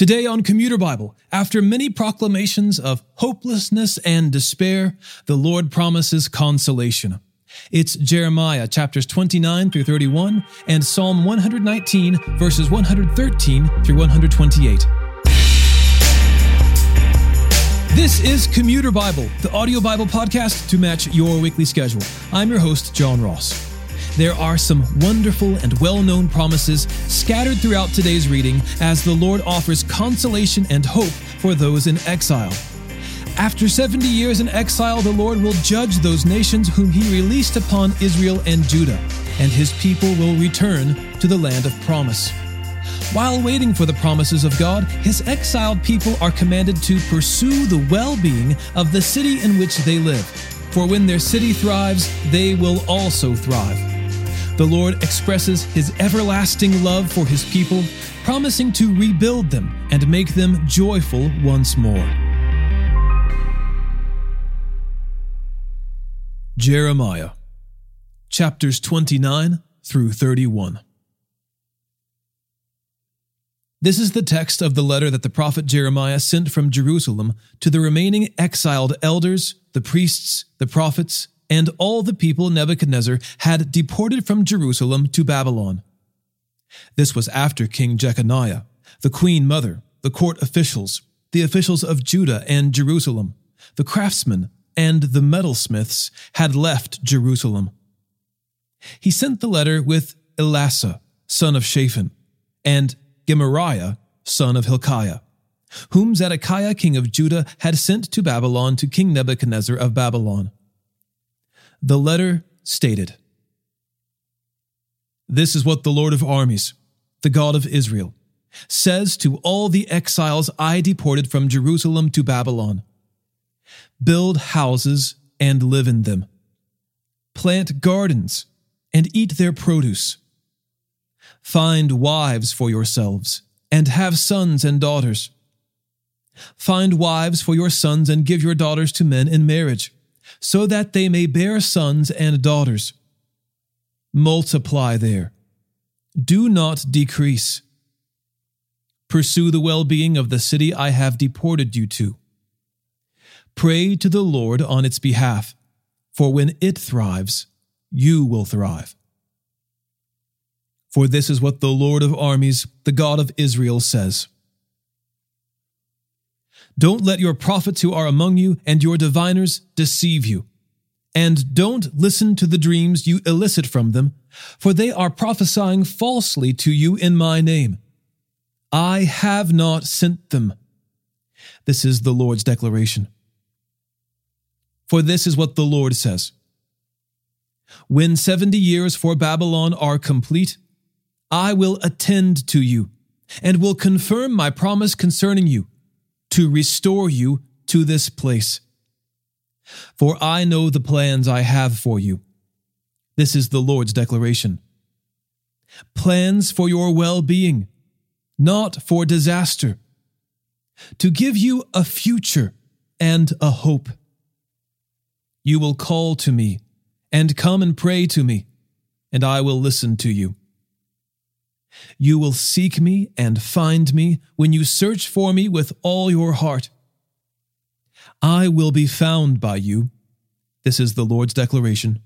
Today on Commuter Bible, after many proclamations of hopelessness and despair, the Lord promises consolation. It's Jeremiah chapters 29 through 31 and Psalm 119 verses 113 through 128. This is Commuter Bible, the audio Bible podcast to match your weekly schedule. I'm your host, John Ross. There are some wonderful and well known promises scattered throughout today's reading as the Lord offers consolation and hope for those in exile. After 70 years in exile, the Lord will judge those nations whom he released upon Israel and Judah, and his people will return to the land of promise. While waiting for the promises of God, his exiled people are commanded to pursue the well being of the city in which they live. For when their city thrives, they will also thrive. The Lord expresses his everlasting love for his people, promising to rebuild them and make them joyful once more. Jeremiah chapters 29 through 31. This is the text of the letter that the prophet Jeremiah sent from Jerusalem to the remaining exiled elders, the priests, the prophets, and all the people Nebuchadnezzar had deported from Jerusalem to Babylon. This was after King Jeconiah, the queen mother, the court officials, the officials of Judah and Jerusalem, the craftsmen, and the metalsmiths had left Jerusalem. He sent the letter with Elasah, son of Shaphan, and Gemariah, son of Hilkiah, whom Zedekiah king of Judah had sent to Babylon to King Nebuchadnezzar of Babylon. The letter stated This is what the Lord of armies, the God of Israel, says to all the exiles I deported from Jerusalem to Babylon Build houses and live in them, plant gardens and eat their produce. Find wives for yourselves and have sons and daughters. Find wives for your sons and give your daughters to men in marriage so that they may bear sons and daughters. Multiply there. Do not decrease. Pursue the well being of the city I have deported you to. Pray to the Lord on its behalf, for when it thrives, you will thrive. For this is what the Lord of armies, the God of Israel, says. Don't let your prophets who are among you and your diviners deceive you. And don't listen to the dreams you elicit from them, for they are prophesying falsely to you in my name. I have not sent them. This is the Lord's declaration. For this is what the Lord says When seventy years for Babylon are complete, I will attend to you and will confirm my promise concerning you to restore you to this place. For I know the plans I have for you. This is the Lord's declaration. Plans for your well being, not for disaster, to give you a future and a hope. You will call to me and come and pray to me, and I will listen to you. You will seek me and find me when you search for me with all your heart. I will be found by you. This is the Lord's declaration.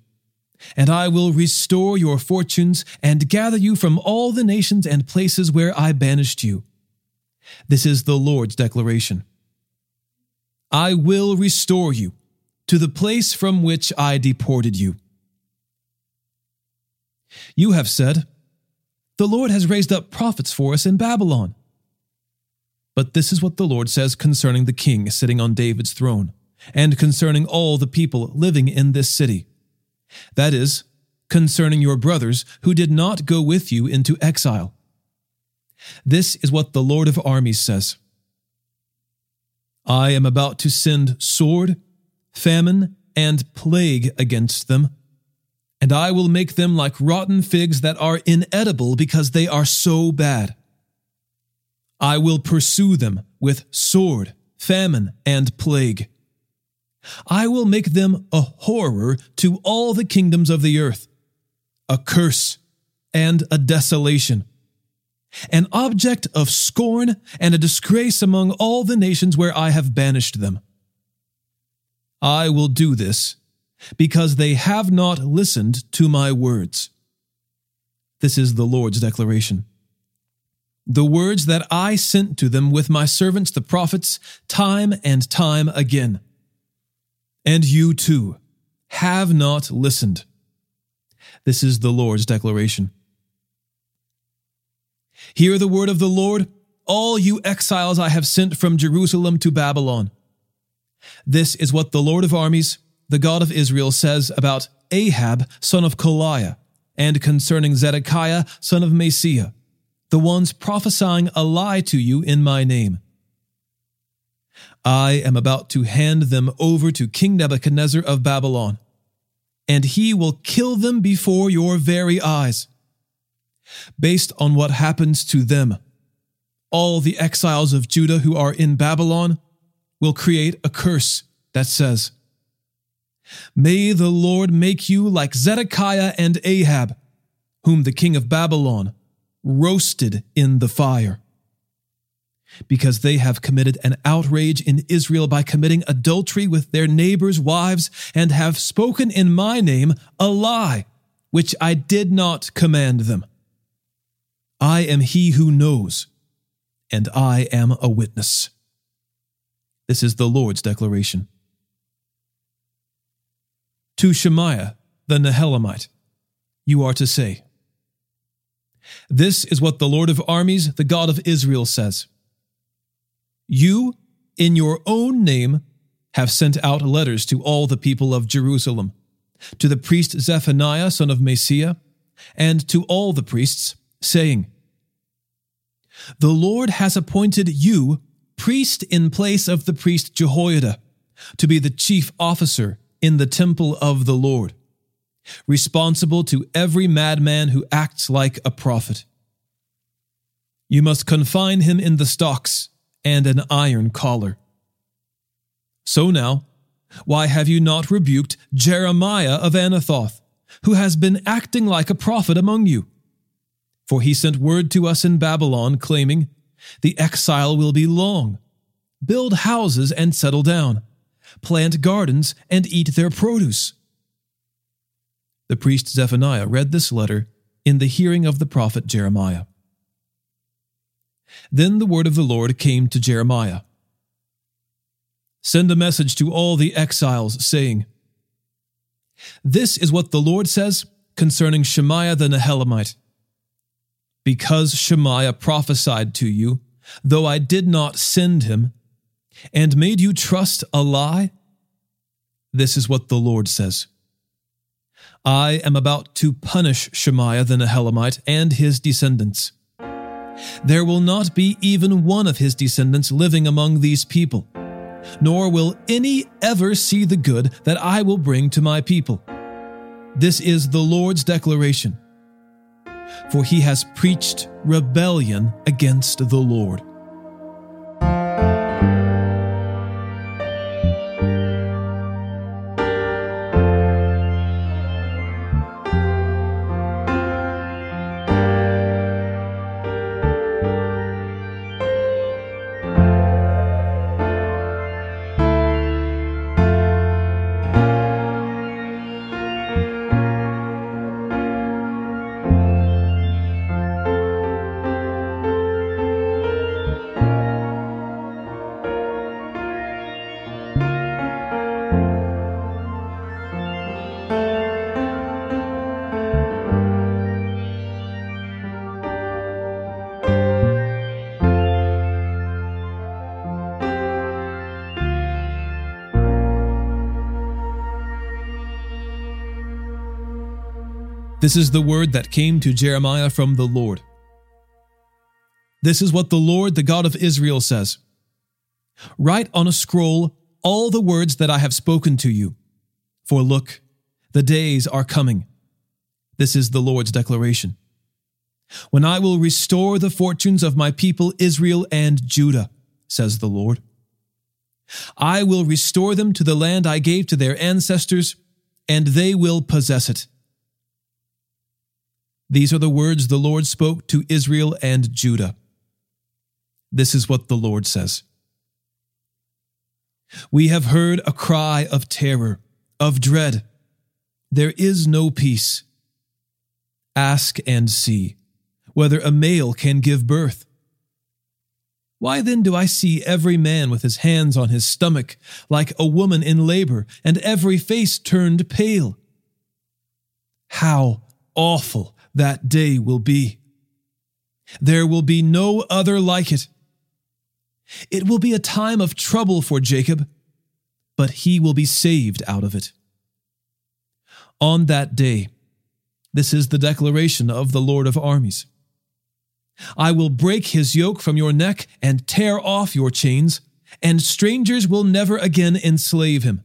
And I will restore your fortunes and gather you from all the nations and places where I banished you. This is the Lord's declaration. I will restore you to the place from which I deported you. You have said, the Lord has raised up prophets for us in Babylon. But this is what the Lord says concerning the king sitting on David's throne, and concerning all the people living in this city. That is, concerning your brothers who did not go with you into exile. This is what the Lord of armies says I am about to send sword, famine, and plague against them and I will make them like rotten figs that are inedible because they are so bad. I will pursue them with sword, famine, and plague. I will make them a horror to all the kingdoms of the earth, a curse and a desolation. an object of scorn and a disgrace among all the nations where I have banished them. I will do this because they have not listened to my words. This is the Lord's declaration. The words that I sent to them with my servants the prophets, time and time again. And you too have not listened. This is the Lord's declaration. Hear the word of the Lord, all you exiles I have sent from Jerusalem to Babylon. This is what the Lord of armies, the God of Israel, says about Ahab, son of Kolaiah, and concerning Zedekiah, son of Maaseiah, the ones prophesying a lie to you in my name. I am about to hand them over to King Nebuchadnezzar of Babylon, and he will kill them before your very eyes. Based on what happens to them, all the exiles of Judah who are in Babylon will create a curse that says, May the Lord make you like Zedekiah and Ahab, whom the king of Babylon roasted in the fire. Because they have committed an outrage in Israel by committing adultery with their neighbors' wives and have spoken in my name a lie, which I did not command them. I am he who knows, and I am a witness. This is the Lord's declaration. To Shemaiah, the Nehelamite, you are to say, This is what the Lord of armies, the God of Israel, says. You, in your own name, have sent out letters to all the people of Jerusalem, to the priest Zephaniah, son of Maaseiah, and to all the priests, saying, The Lord has appointed you priest in place of the priest Jehoiada, to be the chief officer in the temple of the Lord, responsible to every madman who acts like a prophet. You must confine him in the stocks and an iron collar. So now, why have you not rebuked Jeremiah of Anathoth, who has been acting like a prophet among you? For he sent word to us in Babylon, claiming, The exile will be long. Build houses and settle down plant gardens, and eat their produce. The priest Zephaniah read this letter in the hearing of the prophet Jeremiah. Then the word of the Lord came to Jeremiah Send a message to all the exiles, saying, This is what the Lord says concerning Shemaiah the Nehelamite. Because Shemaiah prophesied to you, though I did not send him, and made you trust a lie? This is what the Lord says. I am about to punish Shemaiah the Nehelamite and his descendants. There will not be even one of his descendants living among these people, nor will any ever see the good that I will bring to my people. This is the Lord's declaration. For he has preached rebellion against the Lord. This is the word that came to Jeremiah from the Lord. This is what the Lord, the God of Israel, says Write on a scroll all the words that I have spoken to you. For look, the days are coming. This is the Lord's declaration. When I will restore the fortunes of my people Israel and Judah, says the Lord. I will restore them to the land I gave to their ancestors, and they will possess it These are the words the Lord spoke to Israel and Judah. This is what the Lord says We have heard a cry of terror, of dread. There is no peace. Ask and see whether a male can give birth. Why then do I see every man with his hands on his stomach, like a woman in labor, and every face turned pale? How awful that day will be! There will be no other like it. It will be a time of trouble for Jacob, but he will be saved out of it. On that day, this is the declaration of the Lord of armies. I will break his yoke from your neck and tear off your chains, and strangers will never again enslave him.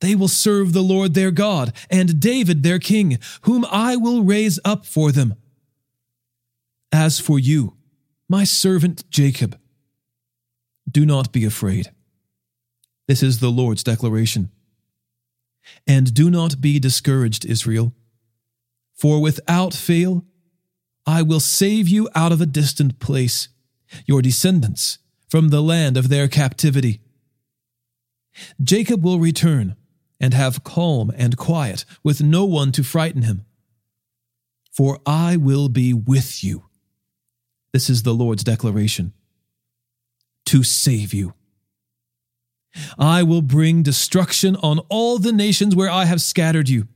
They will serve the Lord their God and David their king, whom I will raise up for them. As for you, my servant Jacob, do not be afraid. This is the Lord's declaration. And do not be discouraged, Israel, for without fail, I will save you out of a distant place, your descendants from the land of their captivity. Jacob will return and have calm and quiet, with no one to frighten him. For I will be with you. This is the Lord's declaration to save you. I will bring destruction on all the nations where I have scattered you.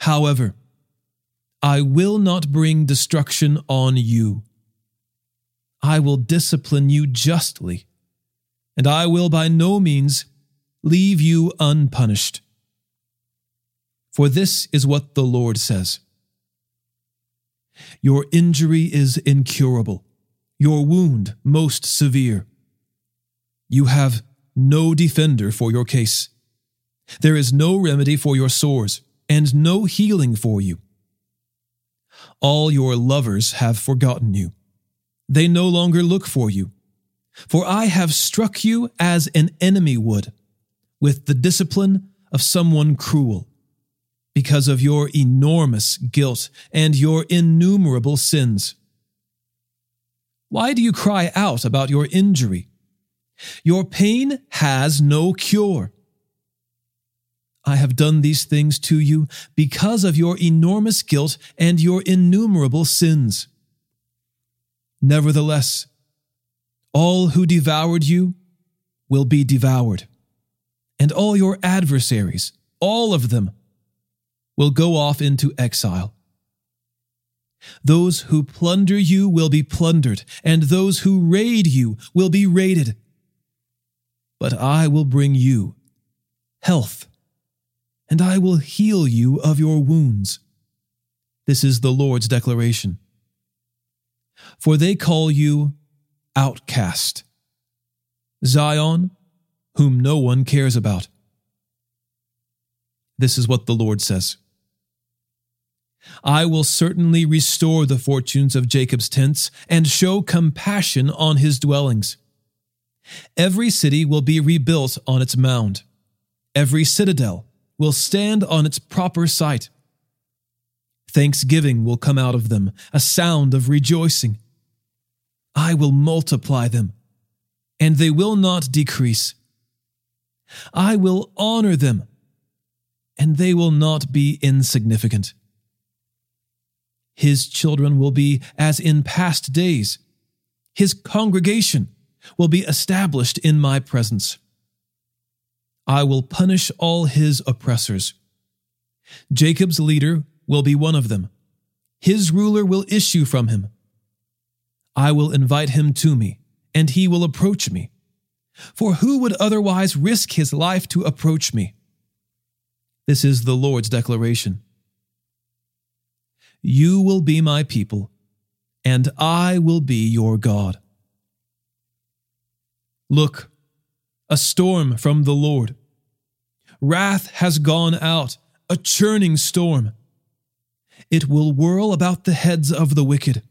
However, I will not bring destruction on you. I will discipline you justly, and I will by no means leave you unpunished. For this is what the Lord says Your injury is incurable, your wound most severe. You have no defender for your case. There is no remedy for your sores, and no healing for you. All your lovers have forgotten you. They no longer look for you. For I have struck you as an enemy would, with the discipline of someone cruel, because of your enormous guilt and your innumerable sins. Why do you cry out about your injury? Your pain has no cure. I have done these things to you because of your enormous guilt and your innumerable sins. Nevertheless, all who devoured you will be devoured, and all your adversaries, all of them, will go off into exile. Those who plunder you will be plundered, and those who raid you will be raided. But I will bring you health and I will heal you of your wounds. This is the Lord's declaration. For they call you outcast, Zion, whom no one cares about. This is what the Lord says. I will certainly restore the fortunes of Jacob's tents and show compassion on his dwellings. Every city will be rebuilt on its mound, every citadel will stand on its proper site. Thanksgiving will come out of them, a sound of rejoicing. I will multiply them, and they will not decrease. I will honor them, and they will not be insignificant. His children will be as in past days. His congregation will be established in my presence. I will punish all his oppressors. Jacob's leader will be one of them. His ruler will issue from him. I will invite him to me, and he will approach me. For who would otherwise risk his life to approach me? This is the Lord's declaration. You will be my people, and I will be your God. Look, a storm from the Lord. Wrath has gone out, a churning storm. It will whirl about the heads of the wicked.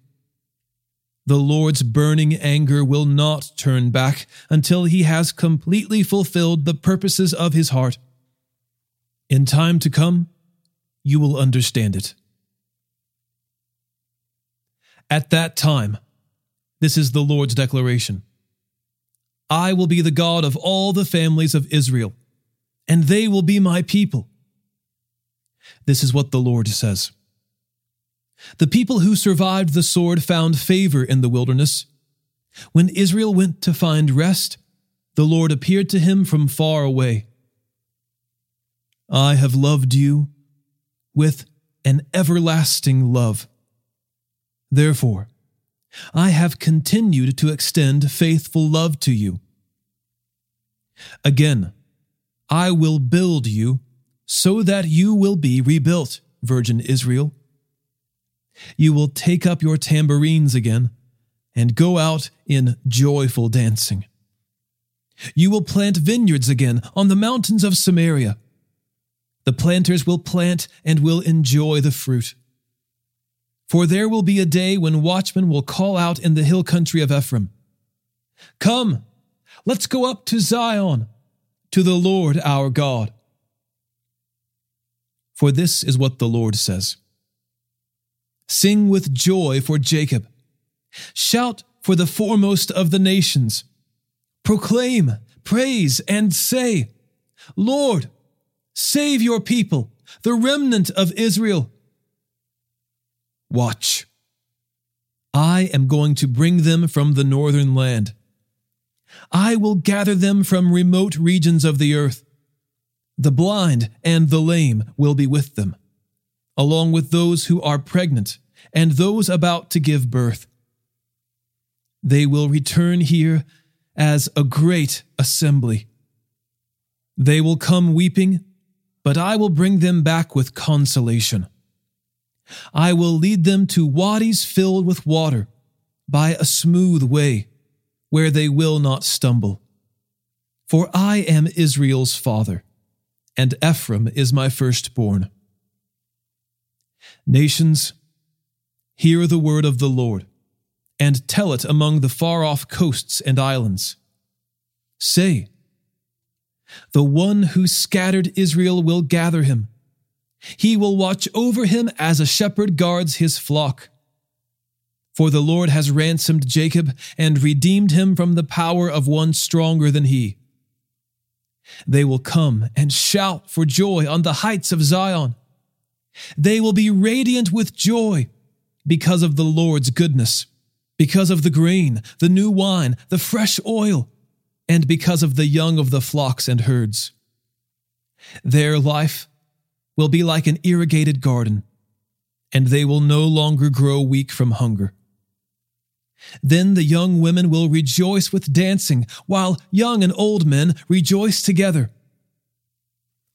The Lord's burning anger will not turn back until he has completely fulfilled the purposes of his heart. In time to come, you will understand it. At that time, this is the Lord's declaration I will be the God of all the families of Israel, and they will be my people. This is what the Lord says. The people who survived the sword found favor in the wilderness. When Israel went to find rest, the Lord appeared to him from far away. I have loved you with an everlasting love. Therefore, I have continued to extend faithful love to you. Again, I will build you so that you will be rebuilt, Virgin Israel. You will take up your tambourines again and go out in joyful dancing. You will plant vineyards again on the mountains of Samaria. The planters will plant and will enjoy the fruit. For there will be a day when watchmen will call out in the hill country of Ephraim Come, let's go up to Zion, to the Lord our God. For this is what the Lord says Sing with joy for Jacob, shout for the foremost of the nations. Proclaim, praise, and say, Lord, save your people, the remnant of Israel. Watch. I am going to bring them from the northern land. I will gather them from remote regions of the earth. The blind and the lame will be with them, along with those who are pregnant and those about to give birth. They will return here as a great assembly. They will come weeping, but I will bring them back with consolation. I will lead them to wadis filled with water by a smooth way where they will not stumble. For I am Israel's father, and Ephraim is my firstborn. Nations, hear the word of the Lord and tell it among the far off coasts and islands. Say, The one who scattered Israel will gather him. He will watch over him as a shepherd guards his flock. For the Lord has ransomed Jacob and redeemed him from the power of one stronger than he. They will come and shout for joy on the heights of Zion. They will be radiant with joy because of the Lord's goodness because of the grain, the new wine, the fresh oil, and because of the young of the flocks and herds. Their life will be like an irrigated garden, and they will no longer grow weak from hunger. Then the young women will rejoice with dancing, while young and old men rejoice together.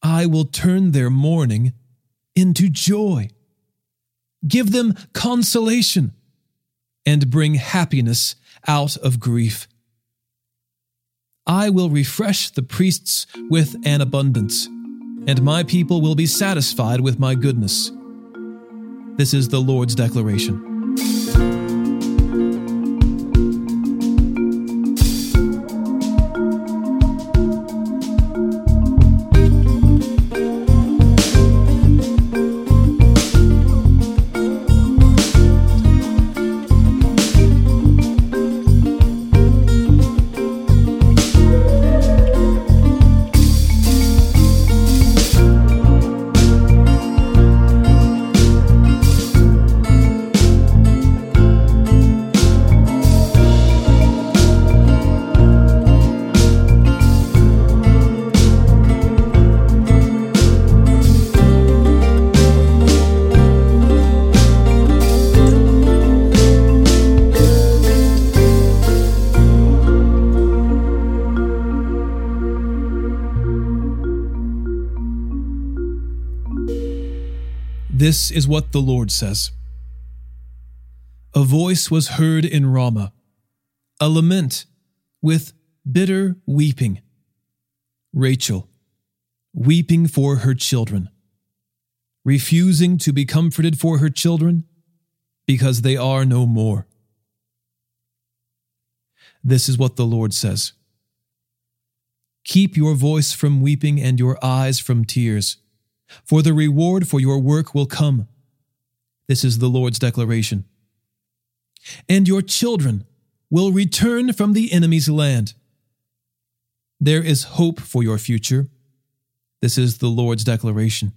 I will turn their mourning into joy. Give them consolation and bring happiness out of grief. I will refresh the priests with an abundance, and my people will be satisfied with my goodness. This is the Lord's declaration. This is what the Lord says A voice was heard in Ramah, a lament with bitter weeping. Rachel, weeping for her children, refusing to be comforted for her children because they are no more. This is what the Lord says Keep your voice from weeping and your eyes from tears for the reward for your work will come. This is the Lord's declaration. and your children will return from the enemy's land. There is hope for your future. This is the Lord's declaration.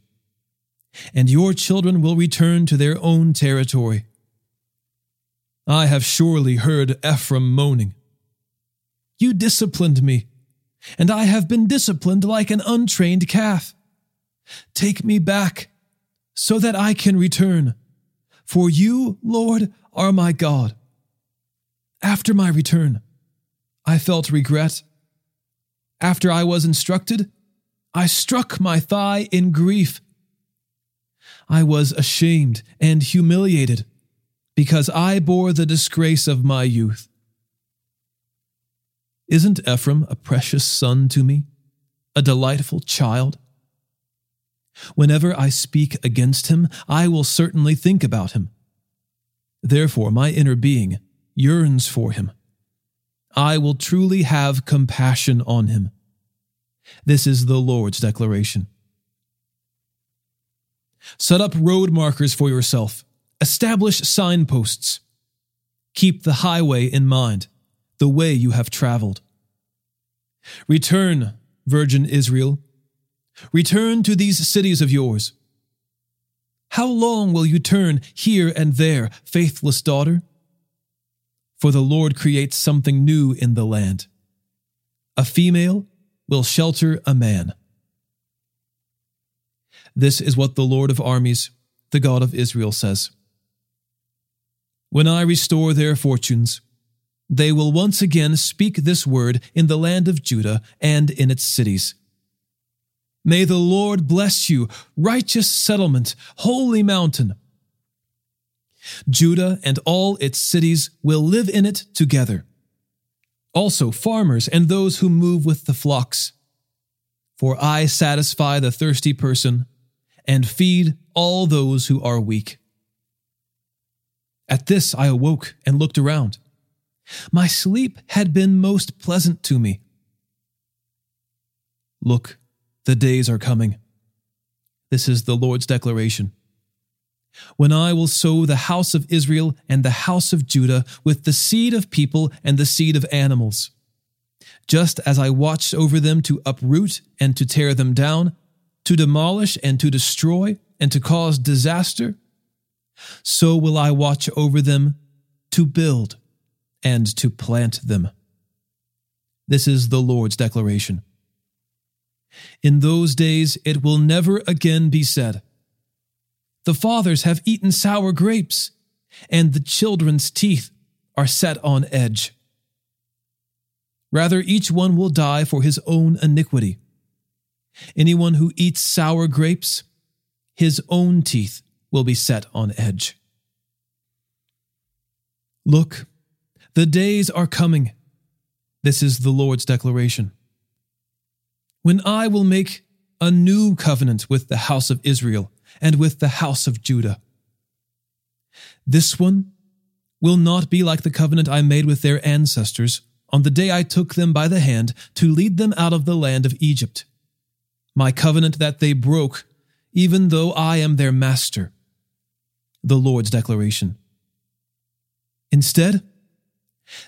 And your children will return to their own territory. I have surely heard Ephraim moaning. You disciplined me, and I have been disciplined like an untrained calf. Take me back, so that I can return. For you, Lord, are my God. After my return, I felt regret. After I was instructed, I struck my thigh in grief. I was ashamed and humiliated because I bore the disgrace of my youth. Isn't Ephraim a precious son to me, a delightful child? Whenever I speak against him, I will certainly think about him. Therefore, my inner being yearns for him. I will truly have compassion on him. This is the Lord's declaration. Set up road markers for yourself, establish signposts. Keep the highway in mind, the way you have traveled. Return, Virgin Israel. Return to these cities of yours. How long will you turn here and there, faithless daughter? For the Lord creates something new in the land. A female will shelter a man. This is what the Lord of armies, the God of Israel, says When I restore their fortunes, they will once again speak this word in the land of Judah and in its cities. May the Lord bless you, righteous settlement, holy mountain. Judah and all its cities will live in it together. Also, farmers and those who move with the flocks. For I satisfy the thirsty person and feed all those who are weak. At this I awoke and looked around. My sleep had been most pleasant to me. Look, the days are coming. This is the Lord's declaration when I will sow the house of Israel and the house of Judah with the seed of people and the seed of animals. Just as I watched over them to uproot and to tear them down, to demolish and to destroy and to cause disaster, so will I watch over them to build and to plant them. This is the Lord's declaration. In those days it will never again be said, the fathers have eaten sour grapes, and the children's teeth are set on edge. Rather, each one will die for his own iniquity. Anyone who eats sour grapes, his own teeth will be set on edge. Look, the days are coming. This is the Lord's declaration. When I will make a new covenant with the house of Israel and with the house of Judah. This one will not be like the covenant I made with their ancestors on the day I took them by the hand to lead them out of the land of Egypt. My covenant that they broke, even though I am their master. The Lord's declaration. Instead,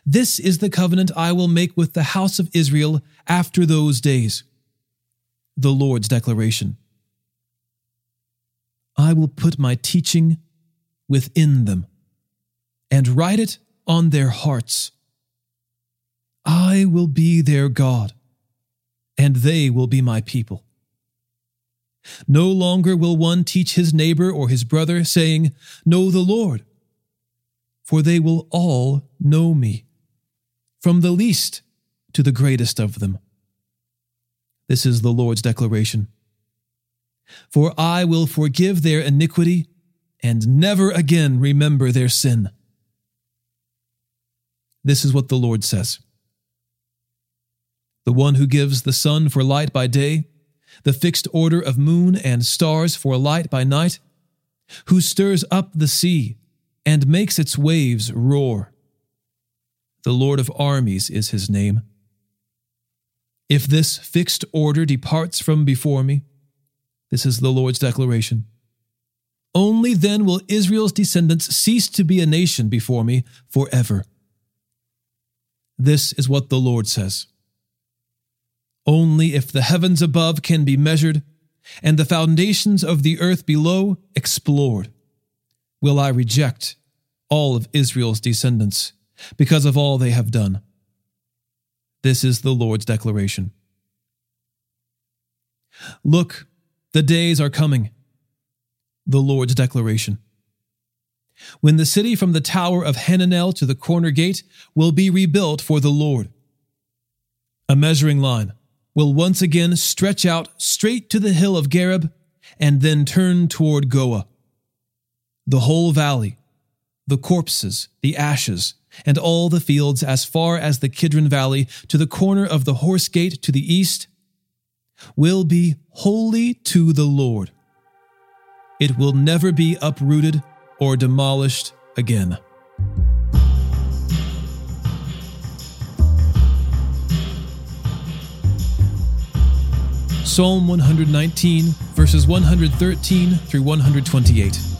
this is the covenant I will make with the house of Israel after those days. The Lord's declaration. I will put my teaching within them and write it on their hearts. I will be their God, and they will be my people. No longer will one teach his neighbor or his brother, saying, Know the Lord, for they will all know me, from the least to the greatest of them. This is the Lord's declaration. For I will forgive their iniquity and never again remember their sin. This is what the Lord says The one who gives the sun for light by day, the fixed order of moon and stars for light by night, who stirs up the sea and makes its waves roar. The Lord of armies is his name. If this fixed order departs from before me, this is the Lord's declaration. Only then will Israel's descendants cease to be a nation before me forever. This is what the Lord says. Only if the heavens above can be measured, and the foundations of the earth below explored, will I reject all of Israel's descendants because of all they have done. This is the Lord's declaration. Look, the days are coming. The Lord's declaration. When the city from the tower of Hananel to the corner gate will be rebuilt for the Lord. A measuring line will once again stretch out straight to the hill of Gareb and then turn toward Goah. The whole valley, the corpses, the ashes, and all the fields as far as the Kidron Valley to the corner of the Horse Gate to the east will be holy to the Lord. It will never be uprooted or demolished again. Psalm 119, verses 113 through 128.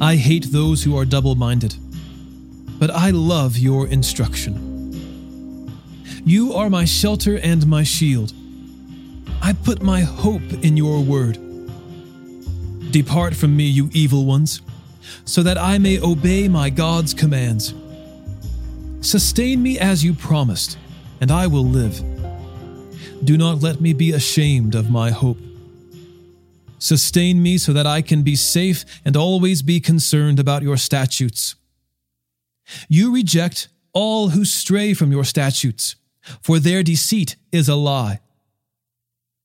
I hate those who are double minded, but I love your instruction. You are my shelter and my shield. I put my hope in your word. Depart from me, you evil ones, so that I may obey my God's commands. Sustain me as you promised, and I will live. Do not let me be ashamed of my hope. Sustain me so that I can be safe and always be concerned about your statutes. You reject all who stray from your statutes, for their deceit is a lie.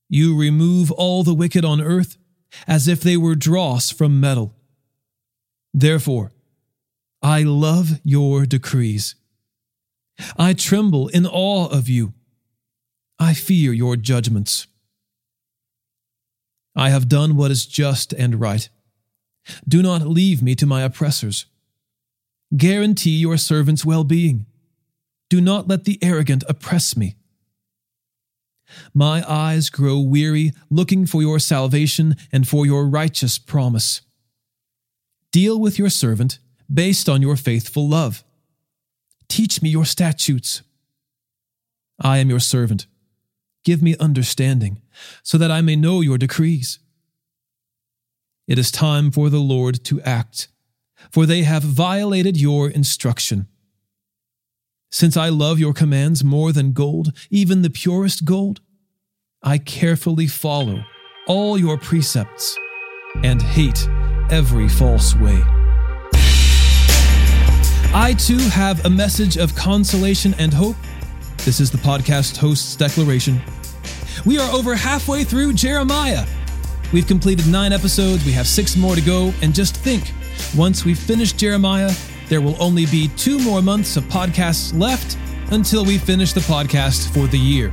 You remove all the wicked on earth as if they were dross from metal. Therefore, I love your decrees. I tremble in awe of you. I fear your judgments. I have done what is just and right. Do not leave me to my oppressors. Guarantee your servant's well being. Do not let the arrogant oppress me. My eyes grow weary looking for your salvation and for your righteous promise. Deal with your servant based on your faithful love. Teach me your statutes. I am your servant. Give me understanding, so that I may know your decrees. It is time for the Lord to act, for they have violated your instruction. Since I love your commands more than gold, even the purest gold, I carefully follow all your precepts and hate every false way. I too have a message of consolation and hope this is the podcast host's declaration. We are over halfway through Jeremiah. We've completed nine episodes, we have six more to go, and just think once we've finished Jeremiah, there will only be two more months of podcasts left until we finish the podcast for the year.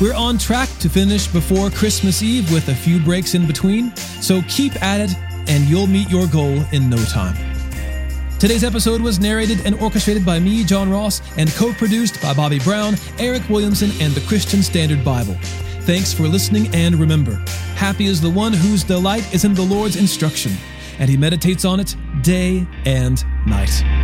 We're on track to finish before Christmas Eve with a few breaks in between, so keep at it and you'll meet your goal in no time. Today's episode was narrated and orchestrated by me, John Ross, and co produced by Bobby Brown, Eric Williamson, and the Christian Standard Bible. Thanks for listening, and remember happy is the one whose delight is in the Lord's instruction, and he meditates on it day and night.